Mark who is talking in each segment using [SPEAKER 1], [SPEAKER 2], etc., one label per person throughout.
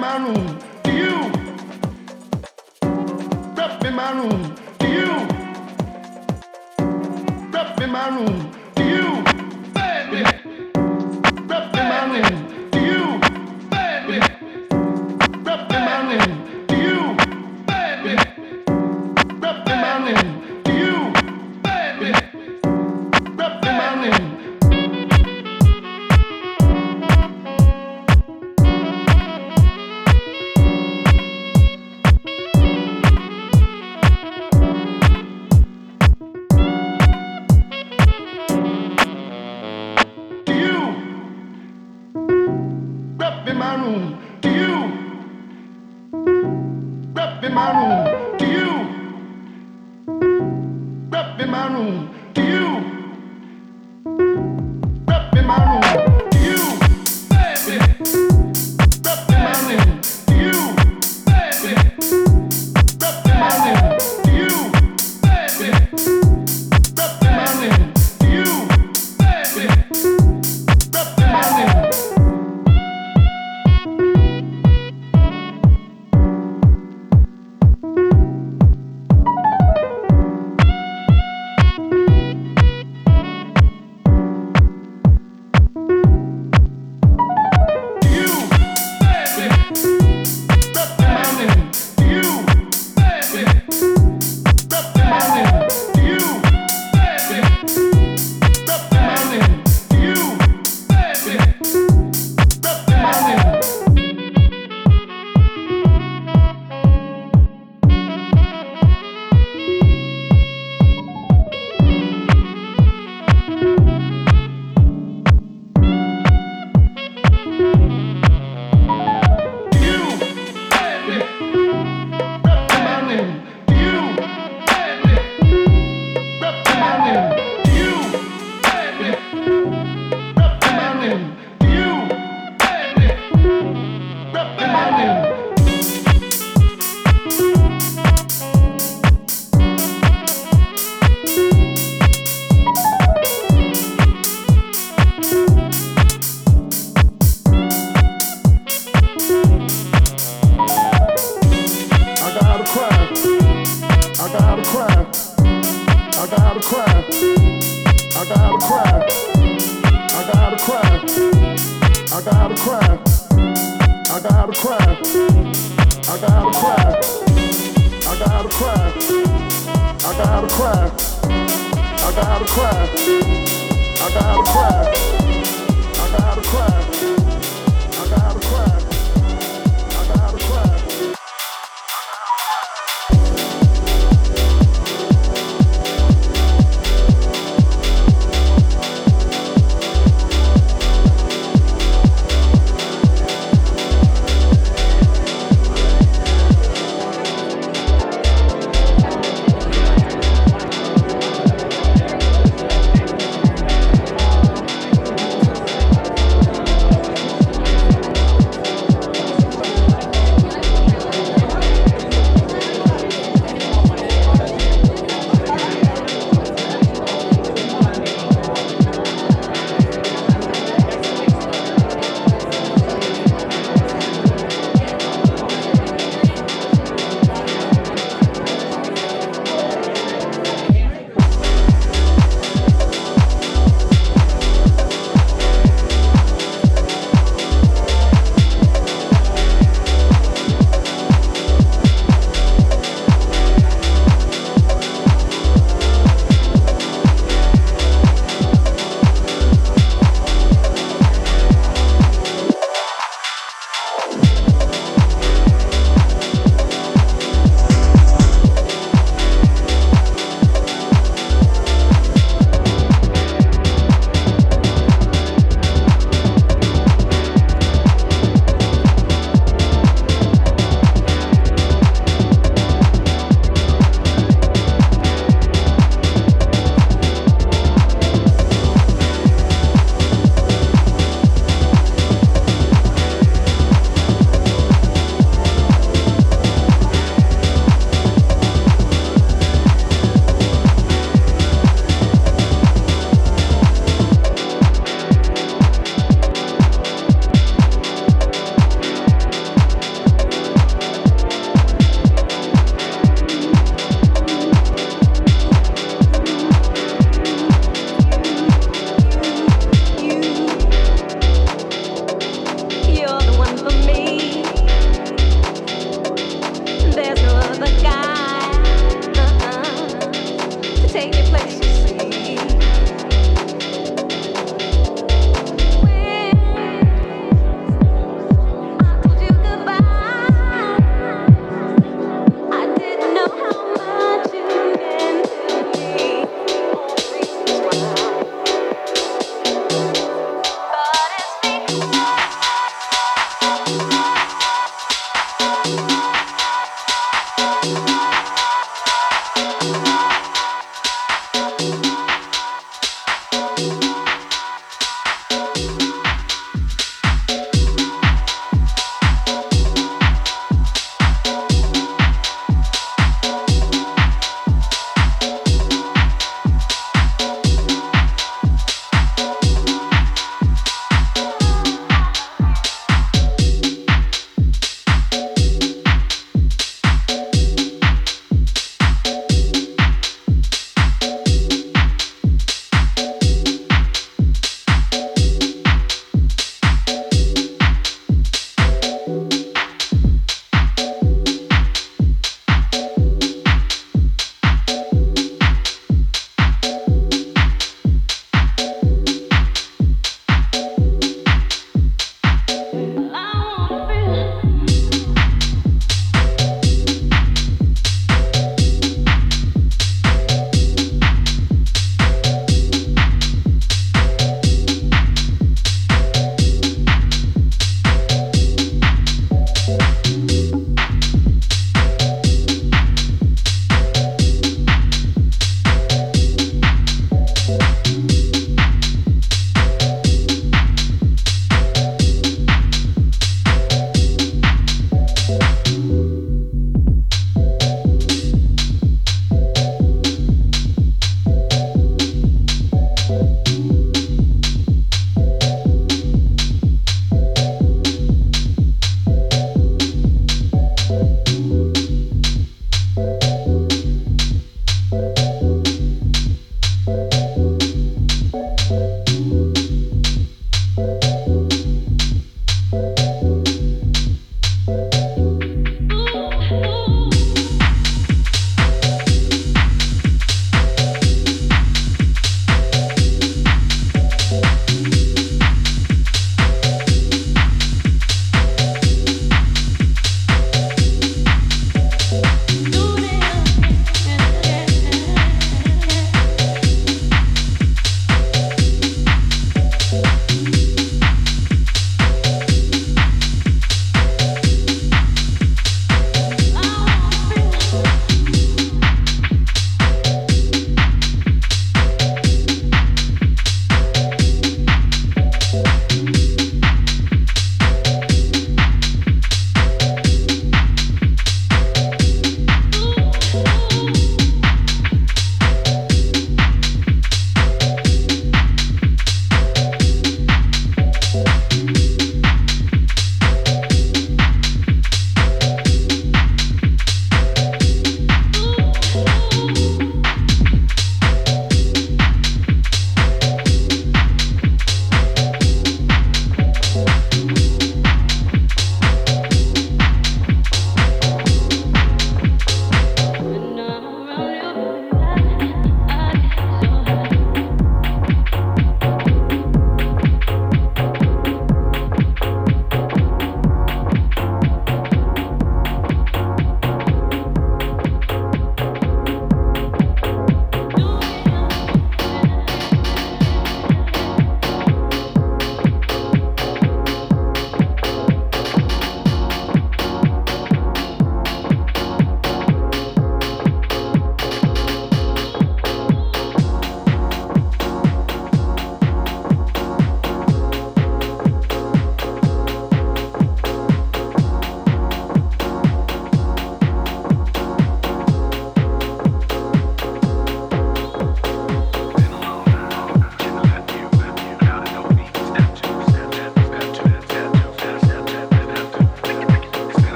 [SPEAKER 1] my room. You? In my room. You? In my room.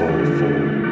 [SPEAKER 2] On the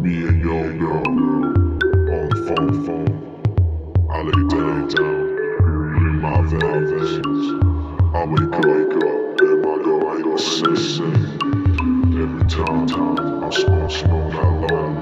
[SPEAKER 2] Me and yo yo on the phone phone. I lay down my. I wake wake up, and gonna Every time, time I smoke, smoke that.